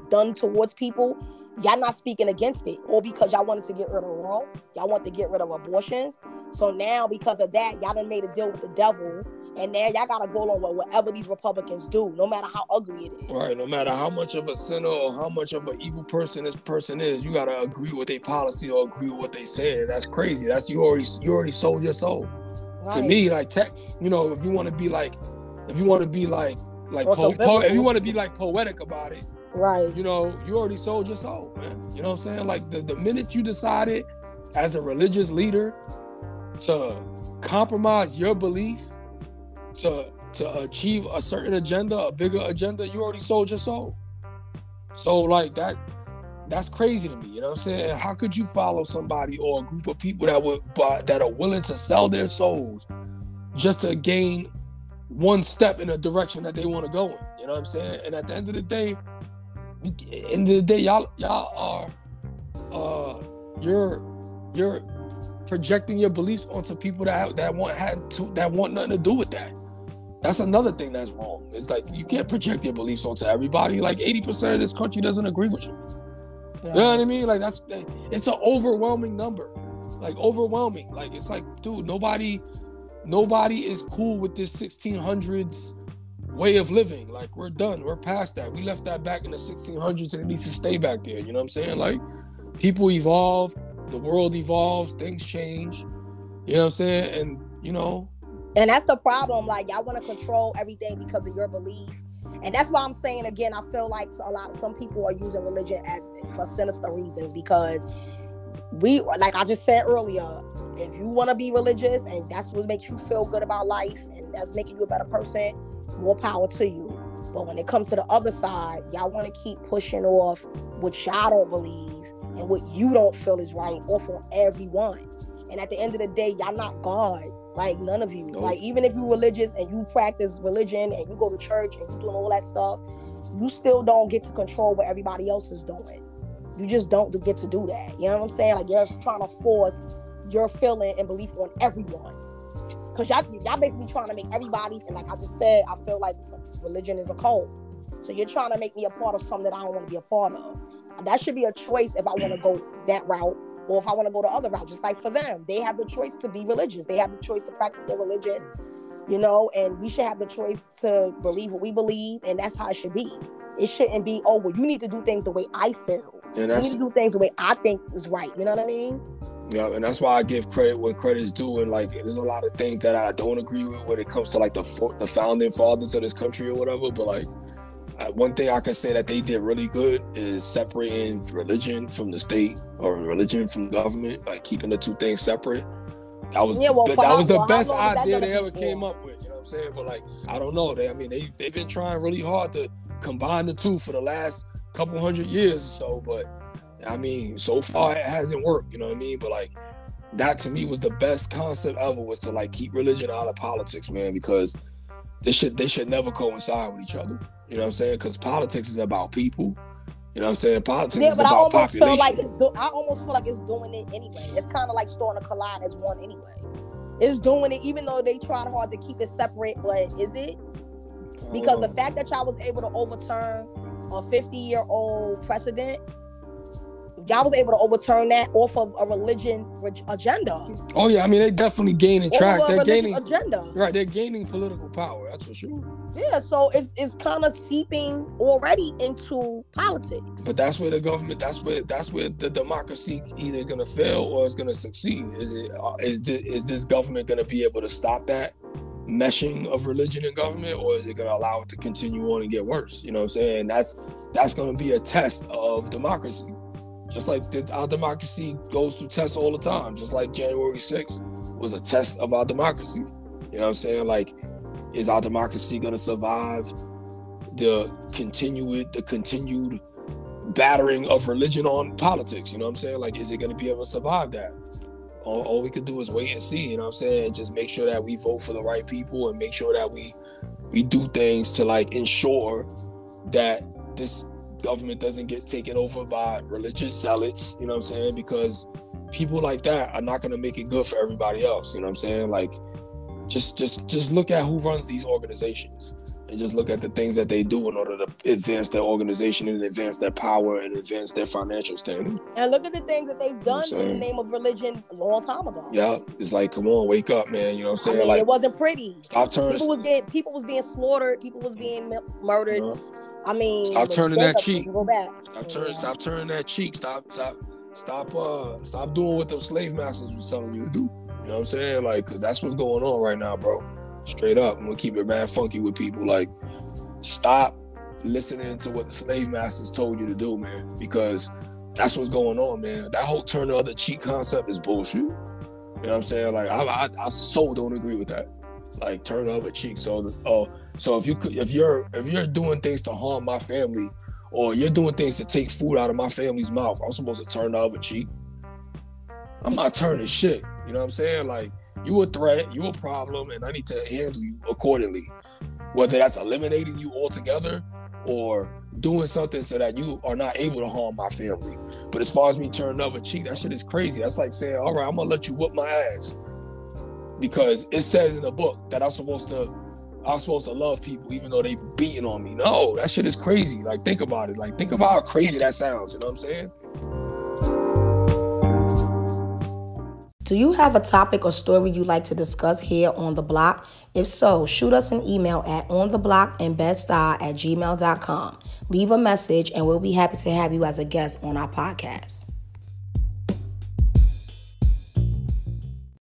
done towards people, y'all not speaking against it, or because y'all wanted to get rid of Roe, y'all want to get rid of abortions. So now because of that, y'all done made a deal with the devil and now y'all gotta go along with whatever these Republicans do, no matter how ugly it is. Right, no matter how much of a sinner or how much of an evil person this person is, you gotta agree with their policy or agree with what they say. That's crazy. That's you already you already sold your soul. Right. To me, like tech, you know, if you want to be like, if you want to be like, like po- po- if you want to be like poetic about it, Right. You know, you already sold your soul, man. You know what I'm saying? Like the, the minute you decided as a religious leader to compromise your belief to to achieve a certain agenda, a bigger agenda, you already sold your soul. So like that that's crazy to me. You know what I'm saying? How could you follow somebody or a group of people that would that are willing to sell their souls just to gain one step in a direction that they want to go in? You know what I'm saying? And at the end of the day, end of the day, y'all y'all are uh you're you're projecting your beliefs onto people that that want had to that want nothing to do with that. That's another thing that's wrong. It's like you can't project your beliefs onto everybody. Like 80% of this country doesn't agree with you. Yeah. You know what I mean? Like that's it's an overwhelming number. Like overwhelming. Like it's like, dude, nobody nobody is cool with this 1600s way of living. Like we're done. We're past that. We left that back in the 1600s and it needs to stay back there. You know what I'm saying? Like people evolve, the world evolves, things change. You know what I'm saying? And you know, and that's the problem. Like y'all want to control everything because of your belief. And that's why I'm saying again, I feel like a lot of some people are using religion as for sinister reasons because we like I just said earlier, if you want to be religious and that's what makes you feel good about life and that's making you a better person, more power to you. But when it comes to the other side, y'all want to keep pushing off what y'all don't believe and what you don't feel is right off on everyone. And at the end of the day, y'all not God. Like none of you. Nope. Like even if you're religious and you practice religion and you go to church and you doing all that stuff, you still don't get to control what everybody else is doing. You just don't get to do that. You know what I'm saying? Like you're trying to force your feeling and belief on everyone. Cause y'all, y'all basically trying to make everybody, and like I just said, I feel like religion is a cult. So you're trying to make me a part of something that I don't want to be a part of. That should be a choice if I want to go that route or if I want to go the other route, just like for them, they have the choice to be religious. They have the choice to practice their religion, you know, and we should have the choice to believe what we believe, and that's how it should be. It shouldn't be, oh, well, you need to do things the way I feel. And that's, you need to do things the way I think is right. You know what I mean? Yeah, and that's why I give credit when credit is due. And like, there's a lot of things that I don't agree with when it comes to like the the founding fathers of this country or whatever. But like, Uh, one thing I can say that they did really good is separating religion from the state or religion from government, like keeping the two things separate. That was yeah, well, the, that how, was the well, best idea they ever came up with. You know what I'm saying? But like, I don't know. They, I mean, they they've been trying really hard to combine the two for the last couple hundred years or so. But I mean, so far it hasn't worked. You know what I mean? But like, that to me was the best concept ever was to like keep religion out of politics, man, because they should they should never coincide with each other. You know what I'm saying? Because politics is about people. You know what I'm saying? Politics yeah, is but about I population. Feel like it's do- I almost feel like it's doing it anyway. It's kind of like storing a collide as one anyway. It's doing it even though they tried hard to keep it separate, but is it? Because the oh. fact that y'all was able to overturn a 50 year old precedent y'all was able to overturn that off of a religion agenda. Oh yeah, I mean they definitely gaining track. They're gaining agenda. Right, they're gaining political power. That's for sure. Yeah, so it's it's kind of seeping already into politics. But that's where the government. That's where that's where the democracy either gonna fail or it's gonna succeed. Is it uh, this, is this government gonna be able to stop that? meshing of religion and government or is it to allow it to continue on and get worse you know what i'm saying that's that's to be a test of democracy just like the, our democracy goes through tests all the time, just like January 6th was a test of our democracy. You know what I'm saying? Like, is our democracy gonna survive the continued the continued battering of religion on politics? You know what I'm saying? Like, is it gonna be able to survive that? All, all we could do is wait and see, you know what I'm saying? Just make sure that we vote for the right people and make sure that we we do things to like ensure that this government doesn't get taken over by religious zealots, you know what I'm saying? Because people like that are not going to make it good for everybody else, you know what I'm saying? Like just just just look at who runs these organizations and just look at the things that they do in order to advance their organization and advance their power and advance their financial standing. And look at the things that they've done you know in the name of religion a long time ago. Yeah, it's like, come on, wake up, man. You know what I'm saying? I mean, like it wasn't pretty. Stop turning. People was getting people was being slaughtered. People was being murdered. I mean, stop turning that cheek. Go back. Stop turning. Stop turning that cheek. Stop. Stop. Stop. Uh. Stop doing what those slave masters was telling you to do. You know what I'm saying? Like, cause that's what's going on right now, bro. Straight up. I'm gonna keep it mad funky with people. Like, stop listening to what the slave masters told you to do, man, because that's what's going on, man. That whole turn the other cheek concept is bullshit. You know what I'm saying? Like I, I, I so don't agree with that. Like turn the other cheek. So, oh, so if you could, if you're if you're doing things to harm my family, or you're doing things to take food out of my family's mouth, I'm supposed to turn the other cheek. I'm not turning shit. You know what I'm saying? Like you a threat, you a problem, and I need to handle you accordingly. Whether that's eliminating you altogether or doing something so that you are not able to harm my family. But as far as me turning up a cheek, that shit is crazy. That's like saying, all right, I'm gonna let you whoop my ass. Because it says in the book that I'm supposed to I'm supposed to love people even though they beating on me. No, that shit is crazy. Like think about it. Like think about how crazy that sounds. You know what I'm saying? Do you have a topic or story you'd like to discuss here on the block? If so, shoot us an email at ontheblockinbedstuy at gmail.com. Leave a message and we'll be happy to have you as a guest on our podcast.